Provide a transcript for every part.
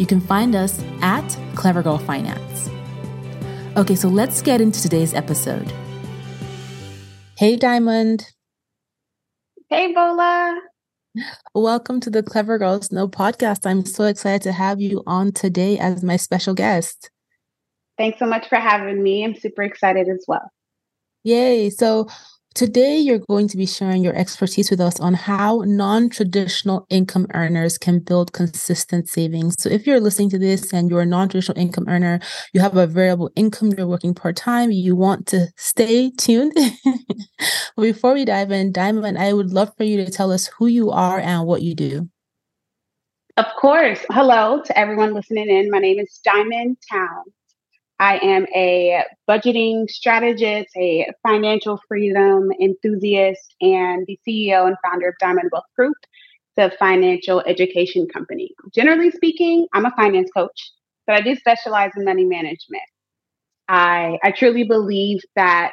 you can find us at Clever Girl Finance. Okay, so let's get into today's episode. Hey, Diamond. Hey, Bola. Welcome to the Clever Girls Know podcast. I'm so excited to have you on today as my special guest. Thanks so much for having me. I'm super excited as well. Yay. So, Today, you're going to be sharing your expertise with us on how non traditional income earners can build consistent savings. So, if you're listening to this and you're a non traditional income earner, you have a variable income, you're working part time, you want to stay tuned. Before we dive in, Diamond, I would love for you to tell us who you are and what you do. Of course. Hello to everyone listening in. My name is Diamond Towns. I am a budgeting strategist, a financial freedom enthusiast, and the CEO and founder of Diamond Wealth Group, the financial education company. Generally speaking, I'm a finance coach, but I do specialize in money management. I, I truly believe that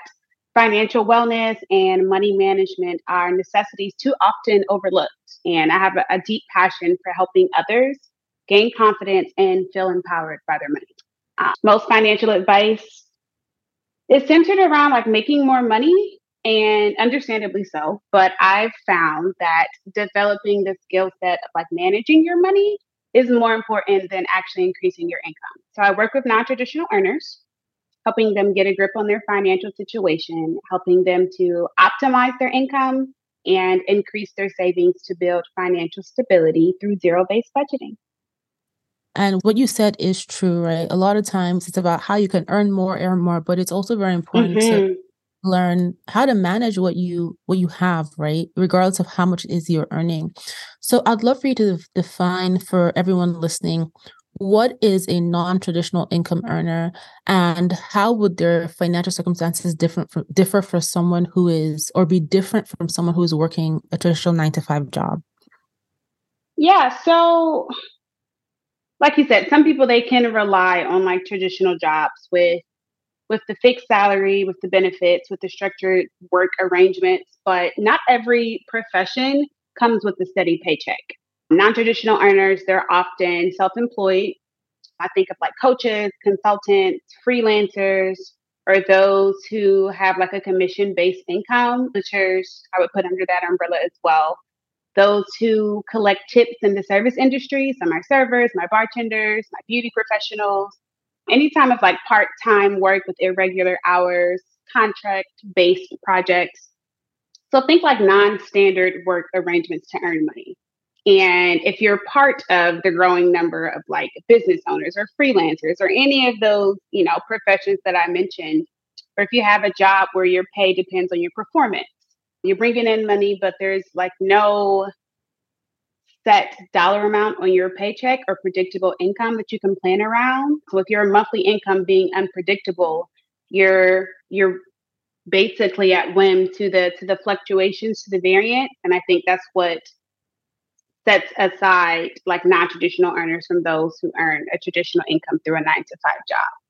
financial wellness and money management are necessities too often overlooked. And I have a, a deep passion for helping others gain confidence and feel empowered by their money uh, most financial advice is centered around like making more money and understandably so but i've found that developing the skill set of like managing your money is more important than actually increasing your income. So i work with non-traditional earners helping them get a grip on their financial situation helping them to optimize their income and increase their savings to build financial stability through zero-based budgeting and what you said is true, right? A lot of times it's about how you can earn more, earn more, but it's also very important mm-hmm. to learn how to manage what you what you have, right? Regardless of how much is you're earning. So I'd love for you to define for everyone listening what is a non-traditional income earner and how would their financial circumstances different from, differ for someone who is or be different from someone who is working a traditional 9 to 5 job? Yeah, so like you said, some people they can rely on like traditional jobs with with the fixed salary, with the benefits, with the structured work arrangements, but not every profession comes with a steady paycheck. Non-traditional earners, they're often self-employed. I think of like coaches, consultants, freelancers, or those who have like a commission-based income, which I would put under that umbrella as well those who collect tips in the service industry. So my servers, my bartenders, my beauty professionals, any time of like part-time work with irregular hours, contract-based projects. So think like non-standard work arrangements to earn money. And if you're part of the growing number of like business owners or freelancers or any of those, you know, professions that I mentioned, or if you have a job where your pay depends on your performance, you're bringing in money, but there's like no set dollar amount on your paycheck or predictable income that you can plan around. So with your monthly income being unpredictable, you're you're basically at whim to the to the fluctuations to the variant. And I think that's what sets aside like non-traditional earners from those who earn a traditional income through a nine to five job.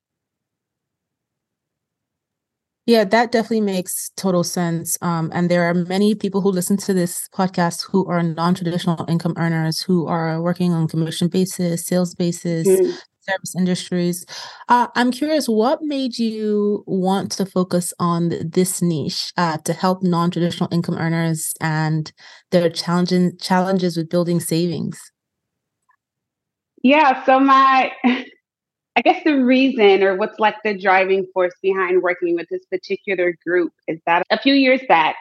Yeah, that definitely makes total sense. Um, and there are many people who listen to this podcast who are non-traditional income earners who are working on commission basis, sales basis, mm. service industries. Uh, I'm curious, what made you want to focus on this niche uh, to help non-traditional income earners and their challenging challenges with building savings? Yeah, so my I guess the reason or what's like the driving force behind working with this particular group is that a few years back,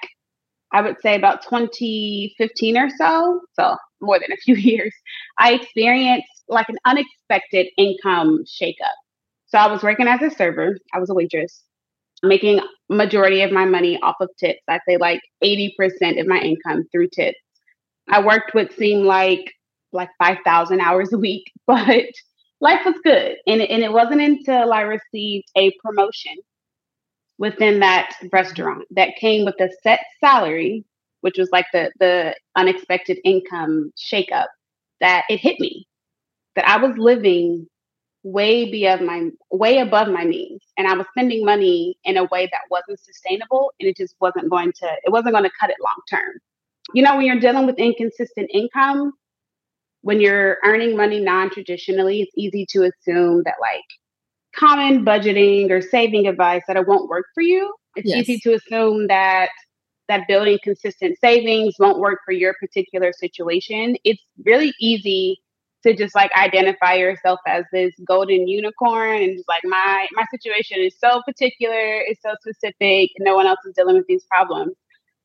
I would say about 2015 or so, so more than a few years, I experienced like an unexpected income shakeup. So I was working as a server, I was a waitress, making majority of my money off of tips. I'd say like 80% of my income through tips. I worked what seemed like like 5,000 hours a week, but life was good. And, and it wasn't until I received a promotion within that restaurant that came with a set salary, which was like the the unexpected income shakeup, that it hit me that I was living way beyond my way above my means and I was spending money in a way that wasn't sustainable and it just wasn't going to it wasn't going to cut it long term. You know, when you're dealing with inconsistent income, when you're earning money non-traditionally, it's easy to assume that like common budgeting or saving advice that it won't work for you. It's yes. easy to assume that that building consistent savings won't work for your particular situation. It's really easy to just like identify yourself as this golden unicorn and just like my my situation is so particular, it's so specific, no one else is dealing with these problems.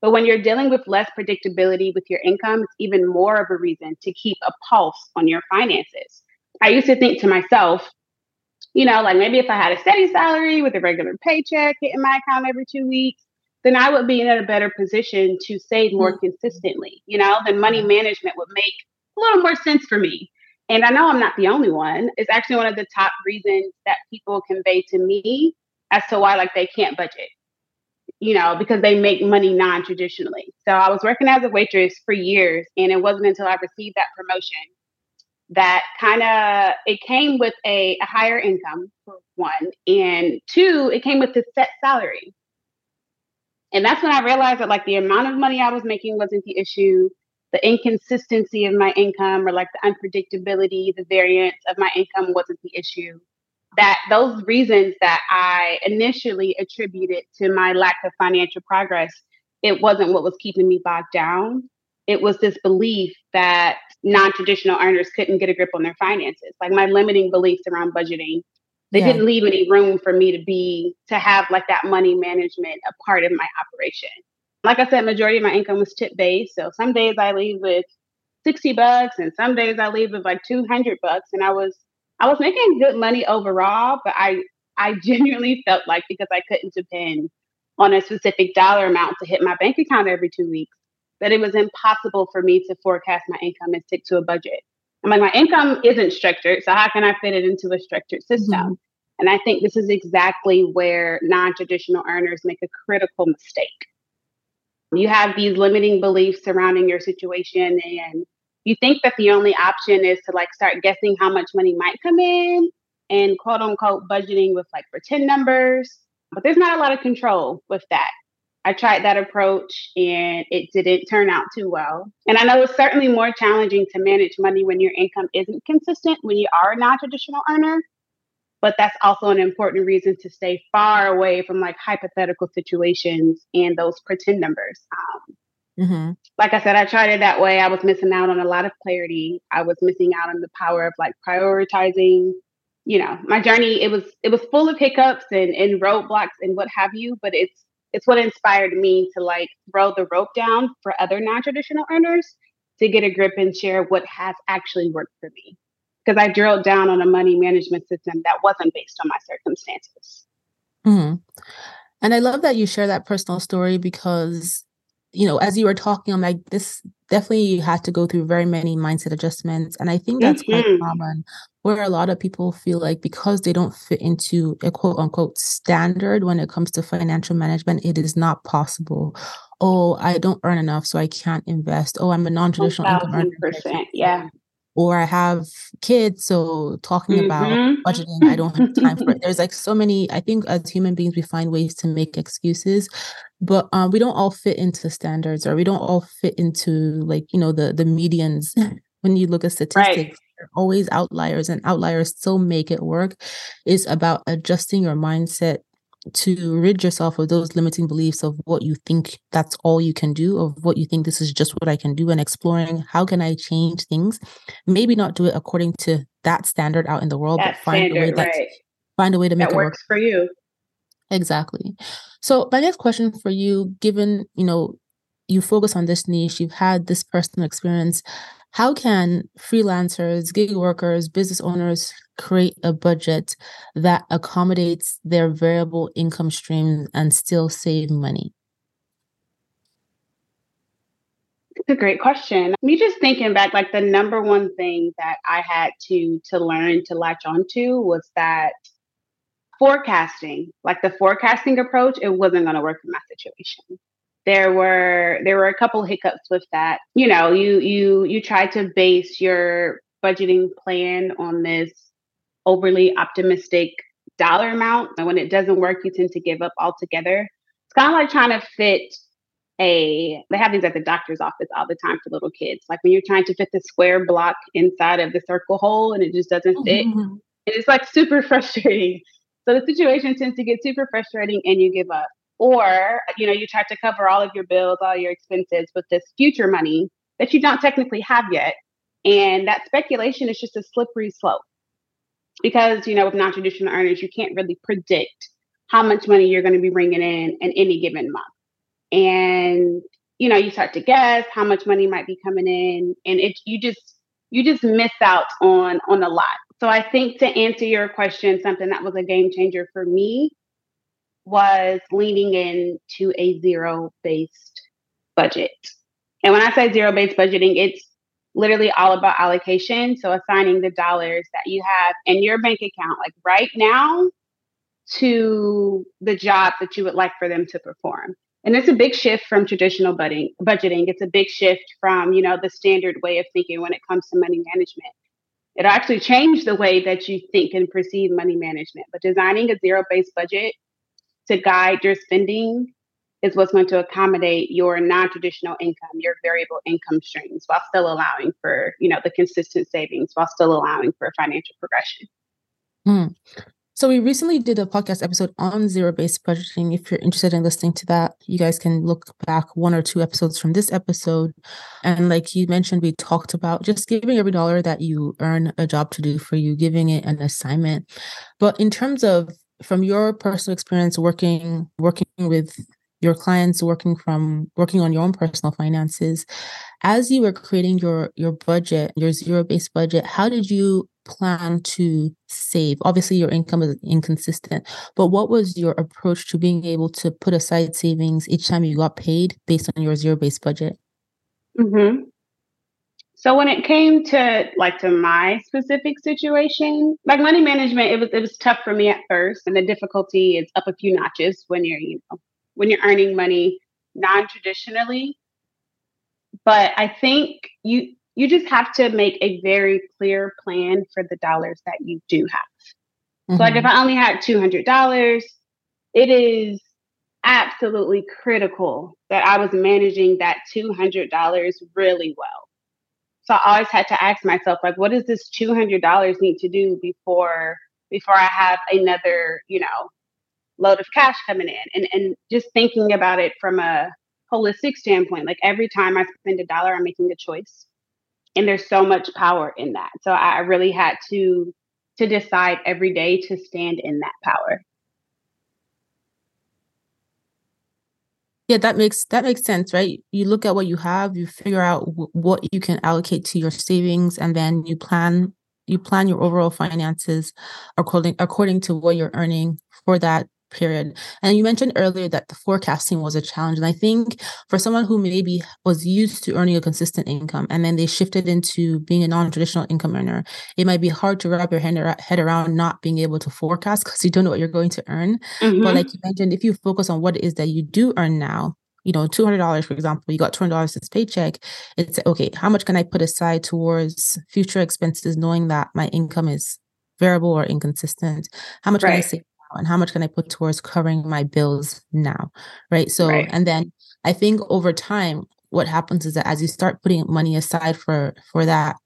But when you're dealing with less predictability with your income, it's even more of a reason to keep a pulse on your finances. I used to think to myself, you know, like maybe if I had a steady salary with a regular paycheck hitting my account every two weeks, then I would be in a better position to save more mm-hmm. consistently. You know, then money management would make a little more sense for me. And I know I'm not the only one. It's actually one of the top reasons that people convey to me as to why like they can't budget. You know, because they make money non-traditionally. So I was working as a waitress for years and it wasn't until I received that promotion that kind of it came with a, a, higher income for one and two it came with a set salary. And that's when i realized that like the amount of money i was making wasn't the issue. The inconsistency of my income or like the unpredictability the variance of my income wasn't the issue that those reasons that i initially attributed to my lack of financial progress it wasn't what was keeping me bogged down. It was this belief that non-traditional earners couldn't get a grip on their finances like my limiting beliefs around budgeting. They yeah. didn't leave any room for me to be to have like that money management a part of my operation. Like i said majority of my income was tip based so some days i leave with 60 bucks and some days i leave with like 200 bucks and i was i was making good money overall but i i genuinely felt like because i couldn't depend on a specific dollar amount to hit my bank account every two weeks that it was impossible for me to forecast my income and stick to a budget. I'm like, my income isn't structured, so how can I fit it into a structured system? Mm-hmm. And I think this is exactly where non traditional earners make a critical mistake. You have these limiting beliefs surrounding your situation, and you think that the only option is to like start guessing how much money might come in and quote unquote budgeting with like pretend numbers. But there's not a lot of control with that. I tried that approach and it didn't turn out too well. And I know it's certainly more challenging to manage money when your income isn't consistent, when you are a non traditional earner. But that's also an important reason to stay far away from like hypothetical situations and those pretend numbers. Um, mm-hmm. Like I said, I tried it that way. I was missing out on a lot of clarity. I was missing out on the power of like prioritizing. You know, my journey it was it was full of hiccups and, and roadblocks and what have you, but it's it's what inspired me to like throw the rope down for other non-traditional earners to get a grip and share what has actually worked for me because i drilled down on a money management system that wasn't based on my circumstances mm-hmm. and i love that you share that personal story because you know as you were talking i'm like this definitely you had to go through very many mindset adjustments and i think that's mm-hmm. quite common where a lot of people feel like because they don't fit into a quote unquote standard when it comes to financial management, it is not possible. Oh, I don't earn enough, so I can't invest. Oh, I'm a non-traditional income earner. Yeah. Or I have kids, so talking mm-hmm. about budgeting, I don't have time for it. There's like so many. I think as human beings, we find ways to make excuses, but um, we don't all fit into standards, or we don't all fit into like you know the the medians when you look at statistics. Right are always outliers and outliers still make it work is about adjusting your mindset to rid yourself of those limiting beliefs of what you think that's all you can do of what you think this is just what i can do and exploring how can i change things maybe not do it according to that standard out in the world that but find standard, a way that right. find a way to make that it works work for you. Exactly. So my next question for you given you know you focus on this niche you've had this personal experience how can freelancers, gig workers, business owners create a budget that accommodates their variable income streams and still save money? It's a great question. Me just thinking back, like the number one thing that I had to to learn to latch onto was that forecasting, like the forecasting approach, it wasn't going to work in my situation there were there were a couple hiccups with that. You know you you you try to base your budgeting plan on this overly optimistic dollar amount and when it doesn't work you tend to give up altogether. It's kind of like trying to fit a they have these at the doctor's office all the time for little kids. Like when you're trying to fit the square block inside of the circle hole and it just doesn't fit mm-hmm. it's like super frustrating. So the situation tends to get super frustrating and you give up or, you know, you try to cover all of your bills, all your expenses with this future money that you don't technically have yet. And that speculation is just a slippery slope. Because, you know, with non traditional earners, you can't really predict how much money you're going to be bringing in in any given month. And, you know, you start to guess how much money might be coming in. And it, you just, you just miss out on on a lot. So I think to answer your question, something that was a game changer for me was leaning into a zero based budget. And when I say zero based budgeting, it's literally all about allocation. So assigning the dollars that you have in your bank account, like right now, to the job that you would like for them to perform. And it's a big shift from traditional budgeting. Budgeting. It's a big shift from you know the standard way of thinking when it comes to money management. It'll actually change the way that you think and perceive money management. But designing a zero-based budget to guide your spending is what's going to accommodate your non-traditional income, your variable income streams, while still allowing for, you know, the consistent savings, while still allowing for financial progression. Hmm. So we recently did a podcast episode on zero-based budgeting. If you're interested in listening to that, you guys can look back one or two episodes from this episode. And like you mentioned, we talked about just giving every dollar that you earn a job to do for you, giving it an assignment. But in terms of from your personal experience working working with your clients working from working on your own personal finances as you were creating your your budget your zero based budget how did you plan to save obviously your income is inconsistent but what was your approach to being able to put aside savings each time you got paid based on your zero based budget mm-hmm. So when it came to like to my specific situation, like money management, it was it was tough for me at first, and the difficulty is up a few notches when you're you know when you're earning money non-traditionally. But I think you you just have to make a very clear plan for the dollars that you do have. Mm-hmm. So like if mm-hmm. I only had two hundred dollars, it is absolutely critical that I was managing that two hundred dollars really well so I always had to ask myself, like, what does this two hundred dollars need to do before before I have another, you know, load of cash coming in? And and just thinking about it from a holistic standpoint, like every time I spend a dollar, I'm making a choice. And there's so much power in that. So I really had to to decide every day to stand in that power. Yeah that makes that makes sense right? You look at what you have you figure out w- what you can allocate to your savings and then you plan you plan your overall finances according according to what you're earning for that period. And you mentioned earlier that the forecasting was a challenge. And I think for someone who maybe was used to earning a consistent income and then they shifted into being a non traditional income earner, it might be hard to wrap your head around not being able to forecast because you don't know what you're going to earn. Mm-hmm. But like you mentioned, if you focus on what it is that you do earn now, you know, $200, for example, you got $200 this paycheck. It's okay, how much can I put aside towards future expenses, knowing that my income is variable or inconsistent? How much right. can I save and how much can I put towards covering my bills now? Right. So, right. and then I think over time, what happens is that as you start putting money aside for for that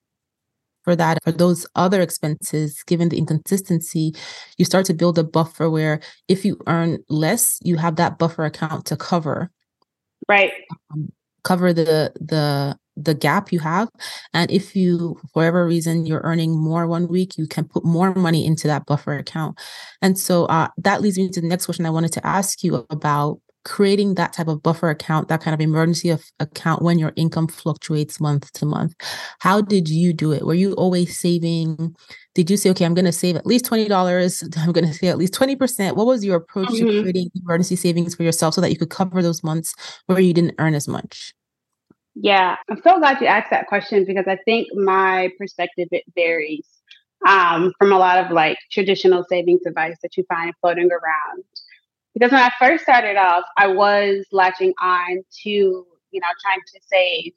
for that for those other expenses given the inconsistency you start to build a buffer where if you earn less you have that buffer account to cover right um, cover the the the gap you have and if you for whatever reason you're earning more one week you can put more money into that buffer account and so uh, that leads me to the next question i wanted to ask you about creating that type of buffer account, that kind of emergency of account when your income fluctuates month to month. How did you do it? Were you always saving? Did you say, okay, I'm going to save at least $20. I'm going to save at least 20%. What was your approach mm-hmm. to creating emergency savings for yourself so that you could cover those months where you didn't earn as much? Yeah, I'm so glad you asked that question because I think my perspective it varies um, from a lot of like traditional savings advice that you find floating around because when I first started off, I was latching on to, you know, trying to save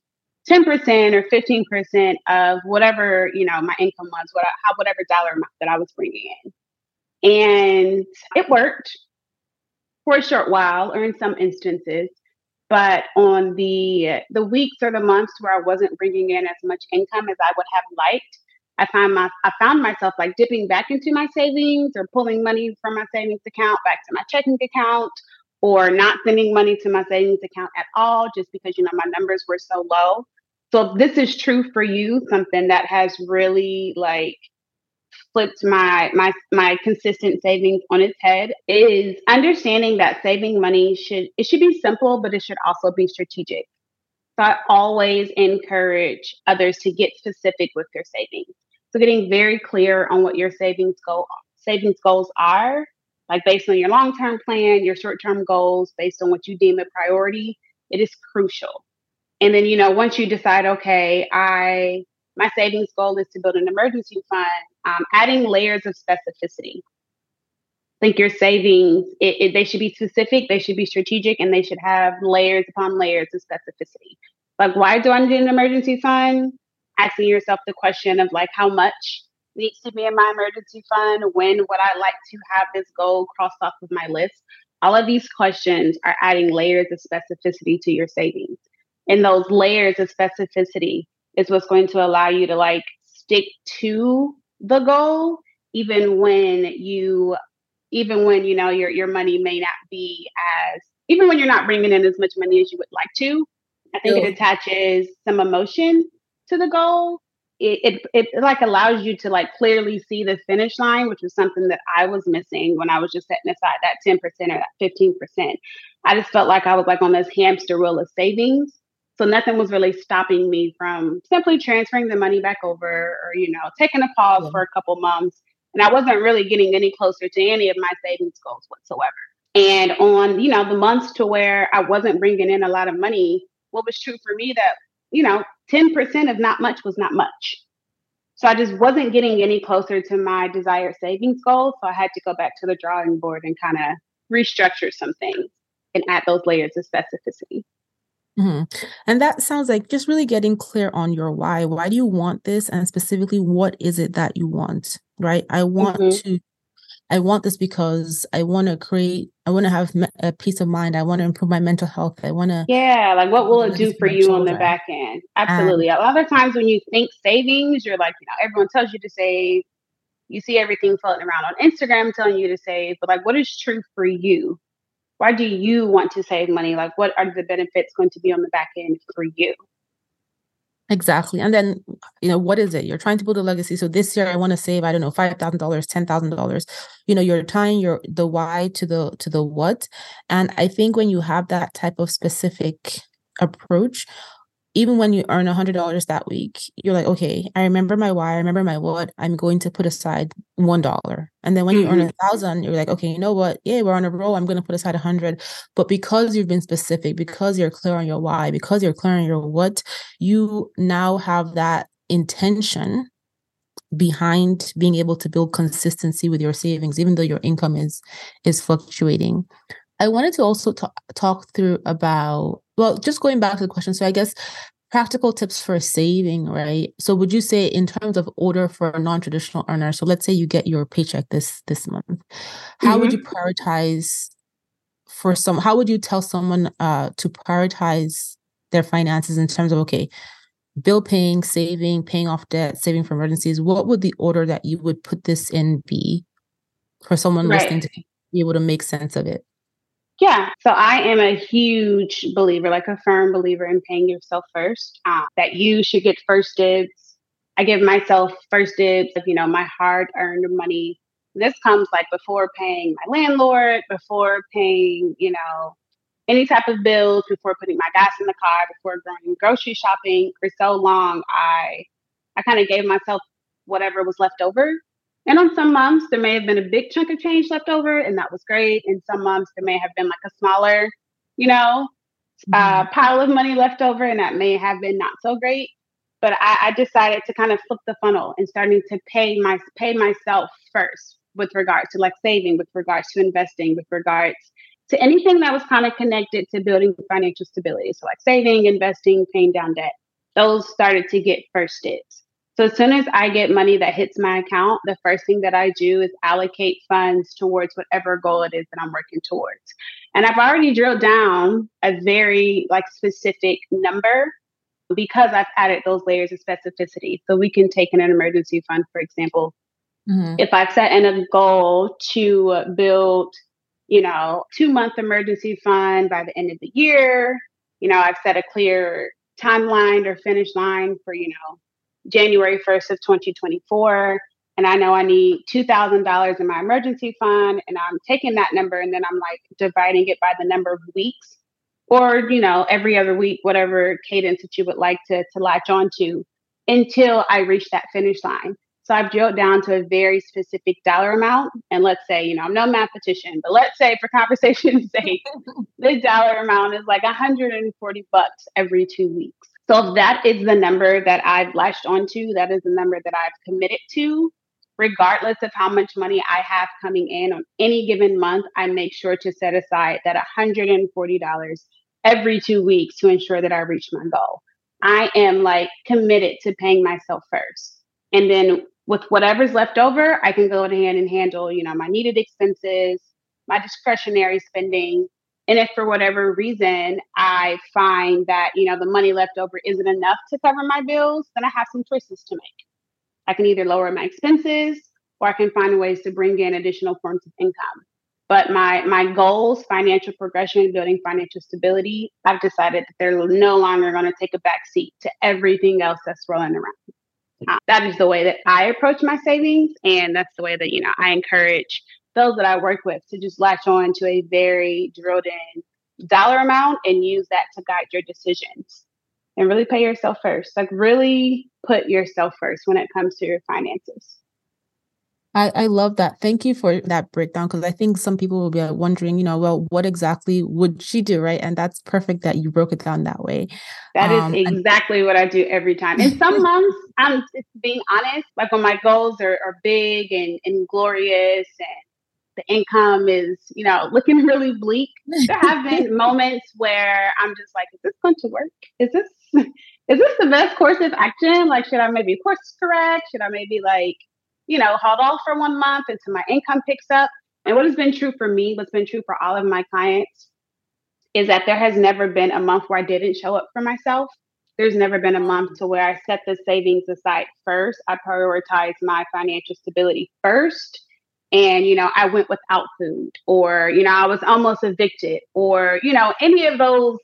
10% or 15% of whatever, you know, my income was, what, how, whatever dollar amount that I was bringing in. And it worked for a short while or in some instances. But on the the weeks or the months where I wasn't bringing in as much income as I would have liked, I find my I found myself like dipping back into my savings or pulling money from my savings account back to my checking account or not sending money to my savings account at all just because you know my numbers were so low. So if this is true for you, something that has really like flipped my my my consistent savings on its head is understanding that saving money should it should be simple but it should also be strategic. So I always encourage others to get specific with their savings. So getting very clear on what your savings goal savings goals are, like based on your long-term plan, your short-term goals, based on what you deem a priority, it is crucial. And then, you know, once you decide, okay, I my savings goal is to build an emergency fund, um, adding layers of specificity. Think your savings, it, it, they should be specific, they should be strategic, and they should have layers upon layers of specificity. Like, why do I need an emergency fund? asking yourself the question of like how much needs to be in my emergency fund, when would I like to have this goal crossed off of my list? All of these questions are adding layers of specificity to your savings. And those layers of specificity is what's going to allow you to like stick to the goal even when you even when you know your your money may not be as even when you're not bringing in as much money as you would like to i think it attaches some emotion to the goal, it, it, it like allows you to like clearly see the finish line, which was something that I was missing when I was just setting aside that 10% or that 15%. I just felt like I was like on this hamster wheel of savings. So nothing was really stopping me from simply transferring the money back over or, you know, taking a pause yeah. for a couple months. And I wasn't really getting any closer to any of my savings goals whatsoever. And on, you know, the months to where I wasn't bringing in a lot of money, what was true for me that you know, 10% of not much was not much. So I just wasn't getting any closer to my desired savings goal. So I had to go back to the drawing board and kind of restructure some things and add those layers of specificity. Mm-hmm. And that sounds like just really getting clear on your why. Why do you want this? And specifically, what is it that you want? Right? I want mm-hmm. to I want this because I want to create, I want to have a peace of mind. I want to improve my mental health. I want to. Yeah. Like, what will it do for you on the back end? Absolutely. a lot of times when you think savings, you're like, you know, everyone tells you to save. You see everything floating around on Instagram telling you to save, but like, what is true for you? Why do you want to save money? Like, what are the benefits going to be on the back end for you? Exactly. And then, you know, what is it? You're trying to build a legacy. So this year I want to save, I don't know, five thousand dollars, ten thousand dollars. You know, you're tying your the why to the to the what. And I think when you have that type of specific approach, even when you earn a hundred dollars that week, you're like, okay, I remember my why, I remember my what. I'm going to put aside one dollar. And then when mm-hmm. you earn a mm-hmm. thousand, you're like, okay, you know what? Yeah, we're on a roll. I'm going to put aside a hundred. But because you've been specific, because you're clear on your why, because you're clear on your what, you now have that intention behind being able to build consistency with your savings, even though your income is is fluctuating. I wanted to also talk, talk through about well, just going back to the question. So I guess practical tips for saving, right? So would you say in terms of order for a non-traditional earner, so let's say you get your paycheck this this month, how mm-hmm. would you prioritize for some how would you tell someone uh to prioritize their finances in terms of okay, bill paying, saving, paying off debt, saving for emergencies, what would the order that you would put this in be for someone right. listening to be able to make sense of it? Yeah. So I am a huge believer, like a firm believer in paying yourself first, uh, that you should get first dibs. I give myself first dibs of, you know, my hard earned money. This comes like before paying my landlord, before paying, you know, any type of bills, before putting my gas in the car, before going grocery shopping. For so long, I I kind of gave myself whatever was left over and on some months, there may have been a big chunk of change left over, and that was great. And some months, there may have been like a smaller, you know, uh, mm-hmm. pile of money left over, and that may have been not so great. But I, I decided to kind of flip the funnel and starting to pay my pay myself first with regards to like saving, with regards to investing, with regards to anything that was kind of connected to building financial stability. So like saving, investing, paying down debt. Those started to get first dibs. So as soon as I get money that hits my account, the first thing that I do is allocate funds towards whatever goal it is that I'm working towards. And I've already drilled down a very like specific number because I've added those layers of specificity. So we can take in an emergency fund, for example. Mm-hmm. If I've set in a goal to build, you know, two month emergency fund by the end of the year, you know, I've set a clear timeline or finish line for, you know, January 1st of 2024 and I know I need $2,000 in my emergency fund and I'm taking that number and then I'm like dividing it by the number of weeks or, you know, every other week, whatever cadence that you would like to, to latch onto until I reach that finish line. So I've drilled down to a very specific dollar amount. And let's say, you know, I'm no mathematician, but let's say for conversation's sake, the dollar amount is like 140 bucks every two weeks. So that is the number that I've latched onto. That is the number that I've committed to. Regardless of how much money I have coming in on any given month, I make sure to set aside that $140 every two weeks to ensure that I reach my goal. I am like committed to paying myself first. And then with whatever's left over, I can go ahead and handle, you know, my needed expenses, my discretionary spending, and if for whatever reason I find that, you know, the money left over isn't enough to cover my bills, then I have some choices to make. I can either lower my expenses or I can find ways to bring in additional forms of income. But my my goals, financial progression, building financial stability, I've decided that they're no longer going to take a back seat to everything else that's rolling around. Uh, that is the way that I approach my savings, and that's the way that you know I encourage those that I work with to just latch on to a very drilled in dollar amount and use that to guide your decisions and really pay yourself first. Like, really put yourself first when it comes to your finances. I, I love that. Thank you for that breakdown because I think some people will be wondering, you know, well, what exactly would she do, right? And that's perfect that you broke it down that way. That um, is exactly and- what I do every time. In some months, I'm just being honest, like when my goals are, are big and, and glorious and the income is, you know, looking really bleak. There have been moments where I'm just like, is this going to work? Is this is this the best course of action? Like, should I maybe course correct? Should I maybe like, you know, hold off for one month until my income picks up? And what has been true for me, what's been true for all of my clients, is that there has never been a month where I didn't show up for myself. There's never been a month to where I set the savings aside first. I prioritize my financial stability first and you know i went without food or you know i was almost evicted or you know any of those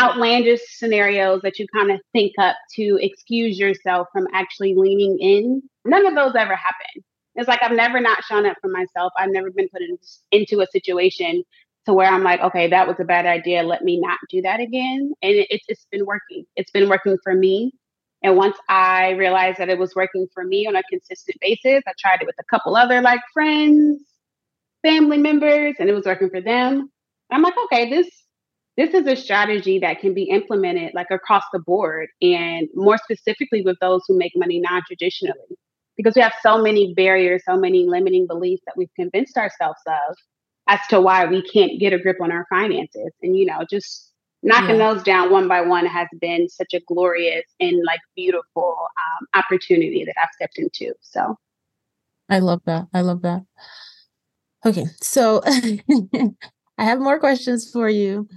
outlandish scenarios that you kind of think up to excuse yourself from actually leaning in none of those ever happen it's like i've never not shown up for myself. I've never been put in, into a situation to where i'm like okay that was a bad idea. Let me not do that again. And it, it's, it's been working. It's been working for me and once I realized that it was working for me on a consistent basis, I tried it with a couple other like friends, family members, and it was working for them. I'm like, okay, this this is a strategy that can be implemented like across the board and more specifically with those who make money non-traditionally. Because we have so many barriers, so many limiting beliefs that we've convinced ourselves of as to why we can't get a grip on our finances. And you know, just knocking yeah. those down one by one has been such a glorious and like beautiful um, opportunity that I've stepped into. So I love that. I love that. Okay, so I have more questions for you.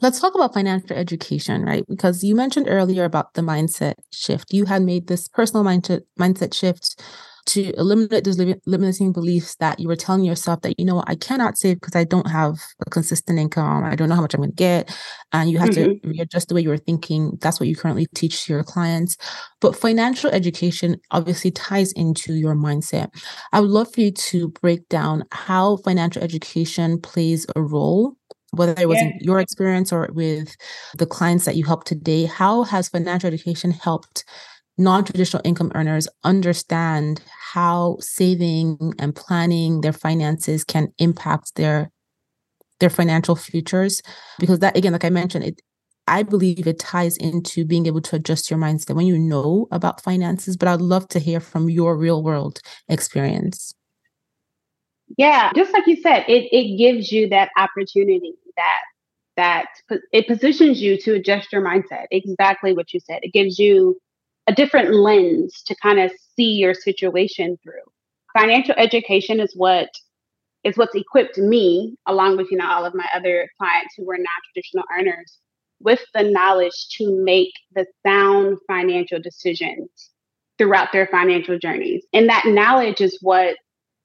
Let's talk about financial education, right? Because you mentioned earlier about the mindset shift. You had made this personal mindset mindset shift to eliminate those limiting beliefs that you were telling yourself that you know I cannot save because I don't have a consistent income. I don't know how much I'm going to get, and you have mm-hmm. to readjust the way you were thinking. That's what you currently teach to your clients. But financial education obviously ties into your mindset. I would love for you to break down how financial education plays a role whether it was yeah. in your experience or with the clients that you help today, how has financial education helped non-traditional income earners understand how saving and planning their finances can impact their their financial futures. Because that again like i mentioned it i believe it ties into being able to adjust your mindset when you know about finances but i'd love to hear from your real world experience. Yeah just like you said it it gives you that opportunity that that it positions you to adjust your mindset exactly what you said. It gives you a different lens to kind of see your situation through. Financial education is what is what's equipped me, along with you know all of my other clients who were non-traditional earners, with the knowledge to make the sound financial decisions throughout their financial journeys. And that knowledge is what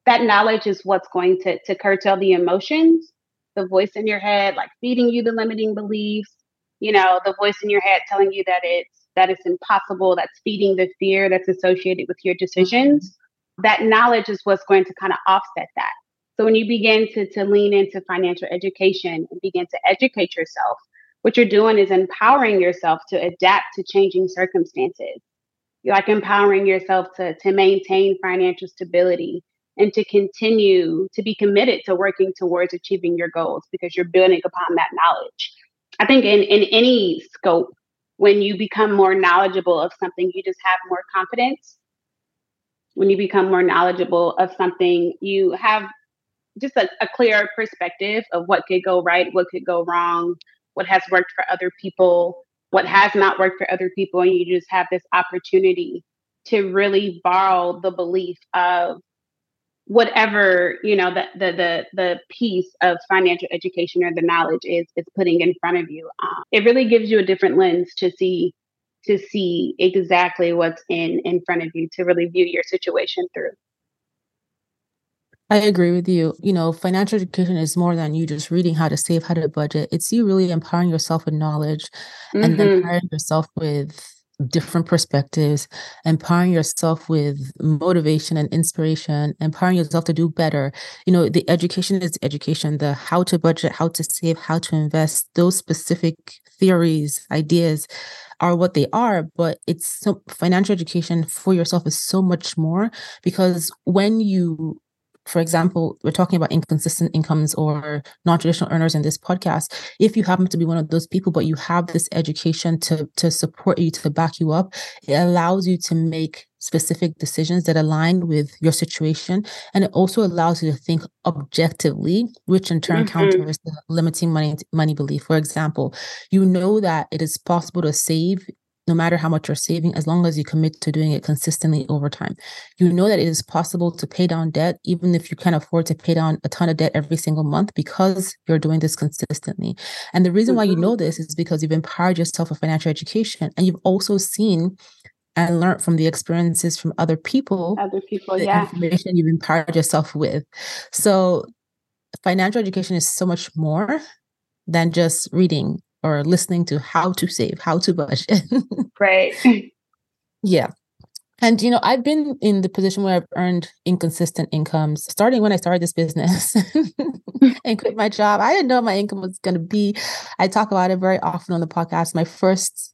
that knowledge is what's going to, to curtail the emotions, the voice in your head, like feeding you the limiting beliefs, you know, the voice in your head telling you that it's that it's impossible, that's feeding the fear that's associated with your decisions, that knowledge is what's going to kind of offset that. So when you begin to, to lean into financial education and begin to educate yourself, what you're doing is empowering yourself to adapt to changing circumstances. You're like empowering yourself to, to maintain financial stability and to continue to be committed to working towards achieving your goals because you're building upon that knowledge. I think in, in any scope, when you become more knowledgeable of something, you just have more confidence. When you become more knowledgeable of something, you have just a, a clearer perspective of what could go right, what could go wrong, what has worked for other people, what has not worked for other people. And you just have this opportunity to really borrow the belief of whatever you know the, the the the piece of financial education or the knowledge is is putting in front of you um, it really gives you a different lens to see to see exactly what's in in front of you to really view your situation through I agree with you. You know, financial education is more than you just reading how to save, how to budget. It's you really empowering yourself with knowledge mm-hmm. and empowering yourself with different perspectives, empowering yourself with motivation and inspiration, empowering yourself to do better. You know, the education is education, the how to budget, how to save, how to invest, those specific theories, ideas are what they are, but it's so financial education for yourself is so much more because when you for example, we're talking about inconsistent incomes or non-traditional earners in this podcast. If you happen to be one of those people, but you have this education to to support you, to back you up, it allows you to make specific decisions that align with your situation. And it also allows you to think objectively, which in turn mm-hmm. counters the limiting money money belief. For example, you know that it is possible to save no matter how much you're saving, as long as you commit to doing it consistently over time. You know that it is possible to pay down debt, even if you can't afford to pay down a ton of debt every single month because you're doing this consistently. And the reason why you mm-hmm. know this is because you've empowered yourself with financial education and you've also seen and learned from the experiences from other people. Other people, yeah. Information you've empowered yourself with. So financial education is so much more than just reading or listening to how to save, how to budget. right. Yeah. And you know, I've been in the position where I've earned inconsistent incomes starting when I started this business and quit my job. I didn't know my income was going to be. I talk about it very often on the podcast. My first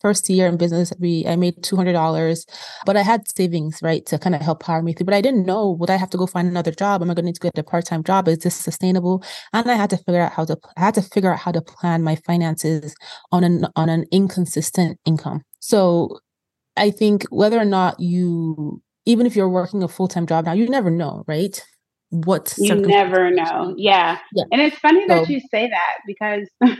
first year in business, we I made two hundred dollars, but I had savings right to kind of help power me through. But I didn't know would I have to go find another job? Am I going to need to get a part time job? Is this sustainable? And I had to figure out how to I had to figure out how to plan my finances on an on an inconsistent income. So I think whether or not you even if you're working a full time job now, you never know, right? What you never know. Yeah. yeah. And it's funny so, that you say that because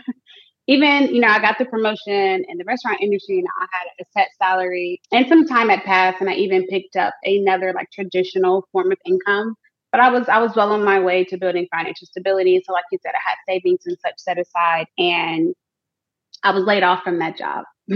even, you know, I got the promotion in the restaurant industry and I had a set salary and some time had passed and I even picked up another like traditional form of income but I was I was well on my way to building financial stability. So like you said, I had savings and such set aside and I was laid off from that job.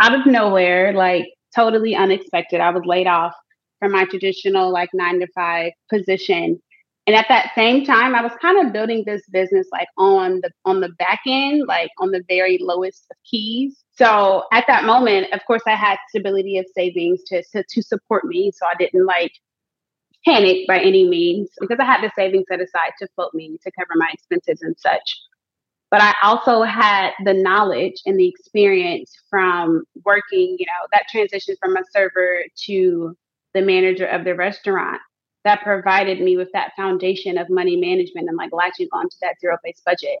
Out of nowhere, like totally unexpected. I was laid off from my traditional like nine to five position. And at that same time, I was kind of building this business like on the on the back end, like on the very lowest of keys. So at that moment, of course, I had stability of savings to, to, to support me. So I didn't like panic by any means because I had the savings set aside to float me to cover my expenses and such. But I also had the knowledge and the experience from working, you know, that transition from a server to the manager of the restaurant that provided me with that foundation of money management and like latching onto that zero based budget.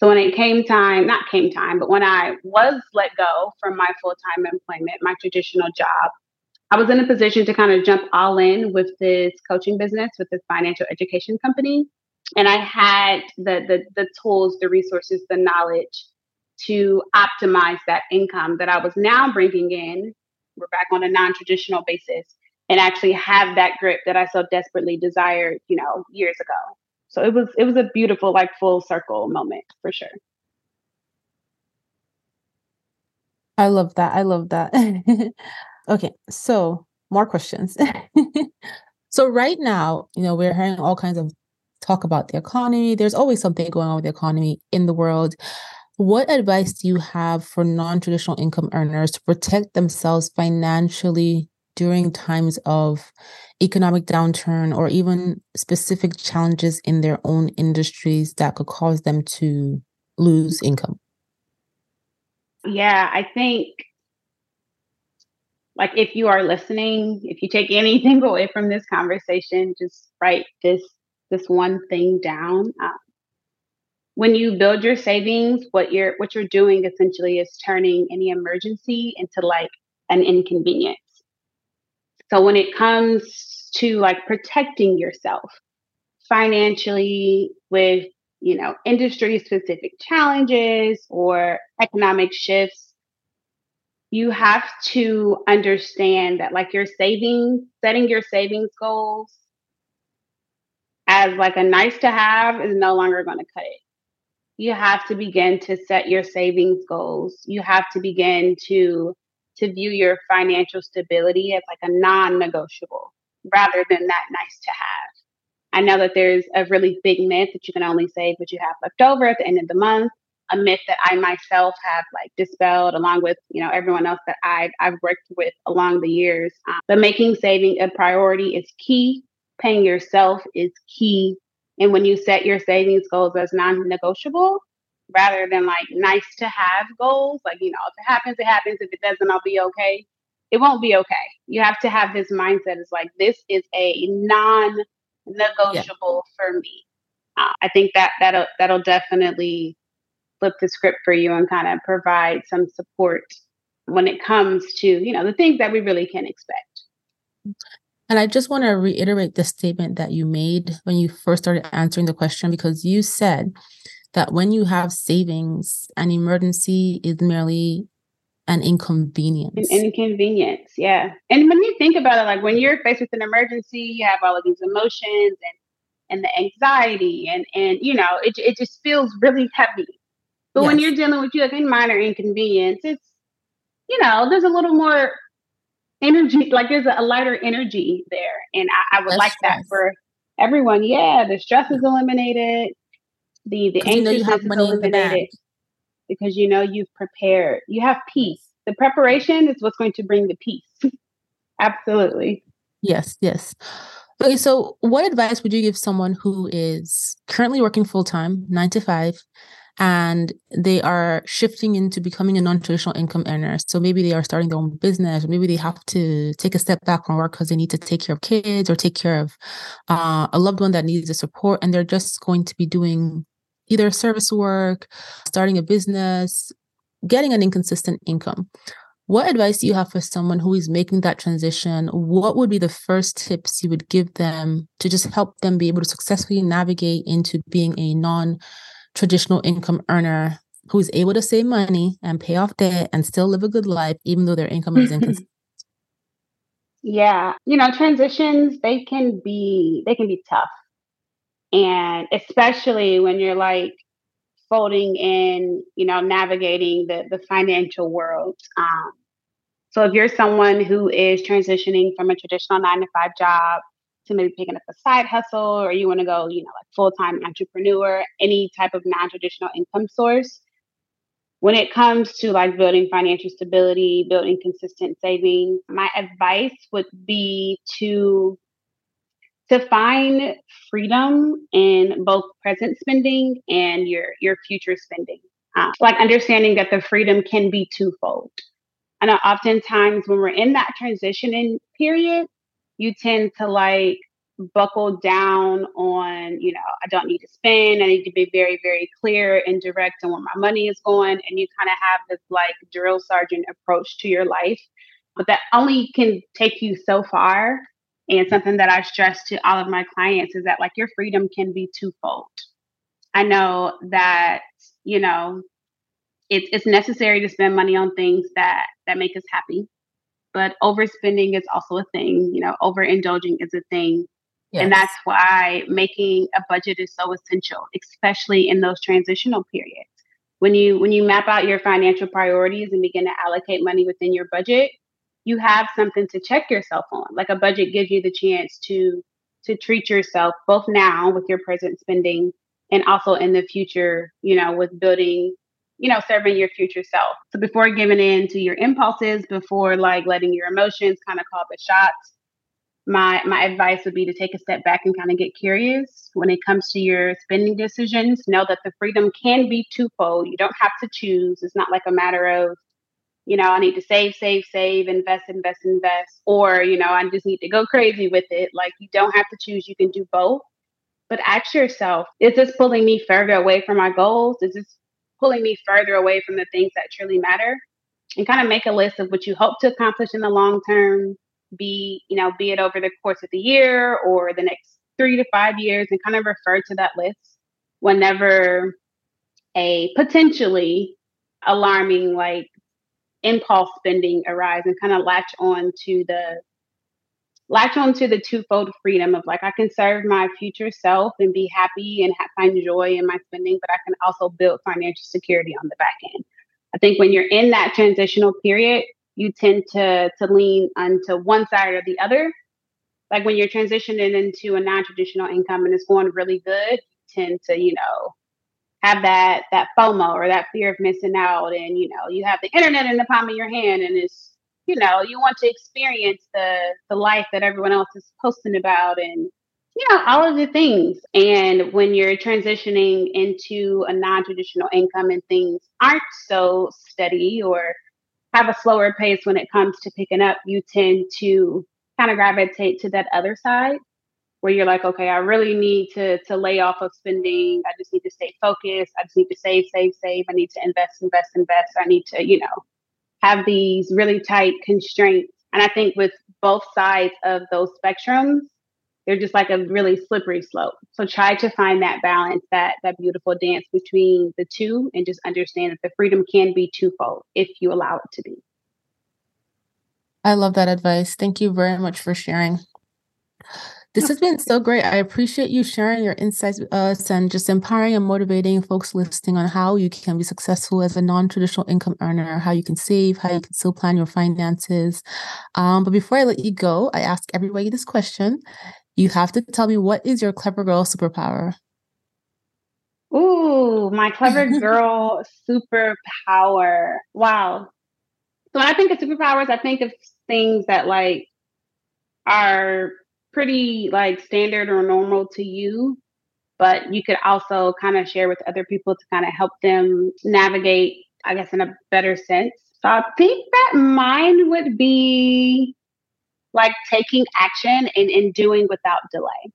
So when it came time, not came time, but when I was let go from my full time employment, my traditional job, I was in a position to kind of jump all in with this coaching business, with this financial education company. And I had the, the, the tools, the resources, the knowledge to optimize that income that I was now bringing in. We're back on a non traditional basis and actually have that grip that I so desperately desired, you know, years ago. So it was it was a beautiful like full circle moment for sure. I love that. I love that. Okay, so more questions. so right now, you know, we're hearing all kinds of talk about the economy. There's always something going on with the economy in the world. What advice do you have for non-traditional income earners to protect themselves financially during times of economic downturn or even specific challenges in their own industries that could cause them to lose income? Yeah, I think like if you are listening if you take anything away from this conversation just write this this one thing down um, when you build your savings what you're what you're doing essentially is turning any emergency into like an inconvenience so when it comes to like protecting yourself financially with you know industry specific challenges or economic shifts you have to understand that like your savings, setting your savings goals as like a nice to have is no longer going to cut it. You have to begin to set your savings goals. You have to begin to to view your financial stability as like a non-negotiable rather than that nice to have. I know that there's a really big myth that you can only save what you have left over at the end of the month a myth that I myself have like dispelled along with, you know, everyone else that I've, I've worked with along the years. Um, but making saving a priority is key. Paying yourself is key. And when you set your savings goals as non negotiable, rather than like nice to have goals, like, you know, if it happens, it happens. If it doesn't, I'll be okay. It won't be okay. You have to have this mindset. It's like, this is a non negotiable yeah. for me. Uh, I think that that'll that'll definitely flip the script for you and kind of provide some support when it comes to, you know, the things that we really can expect. And I just want to reiterate the statement that you made when you first started answering the question, because you said that when you have savings, an emergency is merely an inconvenience. An inconvenience, yeah. And when you think about it, like when you're faced with an emergency, you have all of these emotions and and the anxiety and and you know it it just feels really heavy. But yes. when you're dealing with you like a minor inconvenience, it's you know, there's a little more energy, like there's a, lighter energy there. And I, I would That's like stress. that for everyone. Yeah, the stress is mm. eliminated. The the anxiousness you know is eliminated because you know you've prepared. You have peace. The preparation is what's going to bring the peace. Absolutely. Yes, yes. Okay, so what advice would you give someone who is currently working full time, nine to five, and they are shifting into becoming a non-traditional income earner. So maybe they are starting their own business, or maybe they have to take a step back from work because they need to take care of kids or take care of uh, a loved one that needs the support, and they're just going to be doing either service work, starting a business, getting an inconsistent income. What advice do you have for someone who is making that transition? What would be the first tips you would give them to just help them be able to successfully navigate into being a non traditional income earner who's able to save money and pay off debt and still live a good life, even though their income is inconsistent? Yeah, you know, transitions they can be they can be tough. And especially when you're like folding in, you know, navigating the the financial world. Um, so if you're someone who is transitioning from a traditional nine to five job to maybe picking up a side hustle, or you want to go, you know, like full time entrepreneur, any type of non traditional income source, when it comes to like building financial stability, building consistent savings, my advice would be to to find freedom in both present spending and your your future spending. Uh, like understanding that the freedom can be twofold. I know oftentimes when we're in that transitioning period, you tend to like buckle down on, you know, I don't need to spend. I need to be very, very clear and direct on where my money is going. And you kind of have this like drill sergeant approach to your life. But that only can take you so far. And something that I stress to all of my clients is that like your freedom can be twofold. I know that, you know, it's it's necessary to spend money on things that that make us happy but overspending is also a thing you know overindulging is a thing yes. and that's why making a budget is so essential especially in those transitional periods when you when you map out your financial priorities and begin to allocate money within your budget you have something to check yourself on like a budget gives you the chance to to treat yourself both now with your present spending and also in the future you know with building you know, serving your future self. So before giving in to your impulses, before like letting your emotions kind of call the shots, my my advice would be to take a step back and kind of get curious when it comes to your spending decisions. Know that the freedom can be twofold. You don't have to choose. It's not like a matter of, you know, I need to save, save, save, invest, invest, invest, or you know, I just need to go crazy with it. Like you don't have to choose. You can do both. But ask yourself, is this pulling me further away from my goals? Is this pulling me further away from the things that truly matter and kind of make a list of what you hope to accomplish in the long term be you know be it over the course of the year or the next three to five years and kind of refer to that list whenever a potentially alarming like impulse spending arise and kind of latch on to the latch on to the twofold freedom of like I can serve my future self and be happy and have, find joy in my spending, but I can also build financial security on the back end. I think when you're in that transitional period, you tend to to lean onto one side or the other. Like when you're transitioning into a non-traditional income and it's going really good, you tend to, you know, have that that FOMO or that fear of missing out. And you know, you have the internet in the palm of your hand and it's you know, you want to experience the the life that everyone else is posting about and you know, all of the things. And when you're transitioning into a non-traditional income and things aren't so steady or have a slower pace when it comes to picking up, you tend to kind of gravitate to that other side where you're like, okay, I really need to to lay off of spending. I just need to stay focused. I just need to save, save, save. I need to invest, invest, invest. I need to, you know, have these really tight constraints. And I think with both sides of those spectrums, they're just like a really slippery slope. So try to find that balance, that that beautiful dance between the two, and just understand that the freedom can be twofold if you allow it to be. I love that advice. Thank you very much for sharing. This has been so great. I appreciate you sharing your insights with us and just empowering and motivating folks listening on how you can be successful as a non-traditional income earner, how you can save, how you can still plan your finances. Um, but before I let you go, I ask everybody this question. You have to tell me what is your clever girl superpower? Ooh, my clever girl superpower. Wow. So when I think of superpowers, I think of things that like are pretty like standard or normal to you, but you could also kind of share with other people to kind of help them navigate, I guess, in a better sense. So I think that mine would be like taking action and, and doing without delay.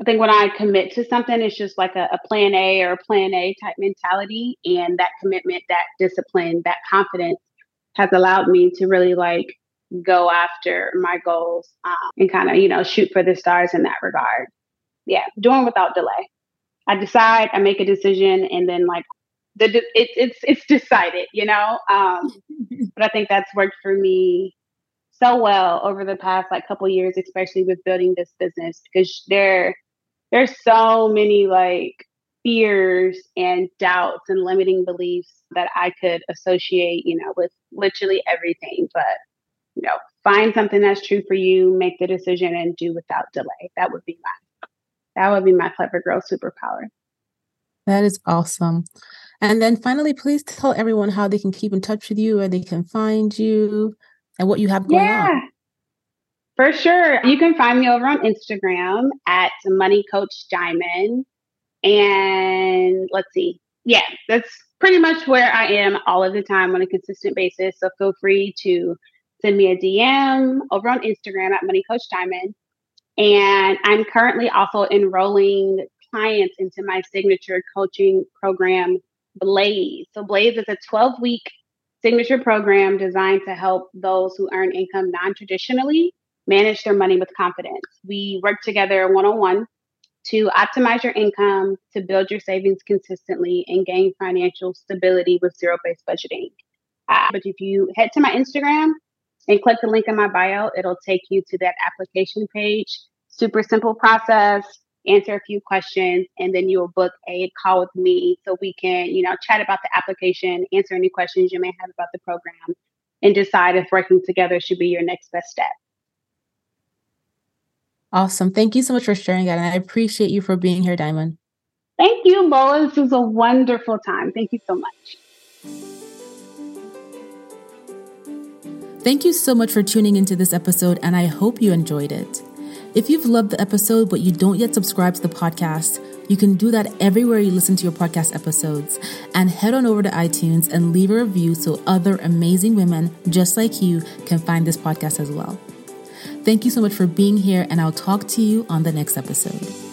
I think when I commit to something, it's just like a, a, plan A or a plan A type mentality. And that commitment, that discipline, that confidence has allowed me to really like go after my goals um, and kind of, you know, shoot for the stars in that regard. Yeah, doing without delay. I decide, I make a decision, and then like the it, it's it's decided, you know. Um, but I think that's worked for me so well over the past like couple years, especially with building this business because there there's so many like fears and doubts and limiting beliefs that I could associate, you know, with literally everything. But you know, find something that's true for you, make the decision, and do without delay. That would be my that would be my clever girl superpower. That is awesome. And then finally, please tell everyone how they can keep in touch with you, where they can find you, and what you have going yeah, on. For sure. You can find me over on Instagram at Money Coach Diamond. And let's see. Yeah, that's pretty much where I am all of the time on a consistent basis. So feel free to send me a DM over on Instagram at Money Coach Diamond. And I'm currently also enrolling clients into my signature coaching program, Blaze. So, Blaze is a 12 week signature program designed to help those who earn income non traditionally manage their money with confidence. We work together one on one to optimize your income, to build your savings consistently, and gain financial stability with zero based budgeting. Uh, but if you head to my Instagram and click the link in my bio, it'll take you to that application page. Super simple process. Answer a few questions, and then you will book a call with me so we can, you know, chat about the application, answer any questions you may have about the program, and decide if working together should be your next best step. Awesome. Thank you so much for sharing that. And I appreciate you for being here, Diamond. Thank you, Bola. This was a wonderful time. Thank you so much. Thank you so much for tuning into this episode, and I hope you enjoyed it. If you've loved the episode but you don't yet subscribe to the podcast, you can do that everywhere you listen to your podcast episodes. And head on over to iTunes and leave a review so other amazing women just like you can find this podcast as well. Thank you so much for being here, and I'll talk to you on the next episode.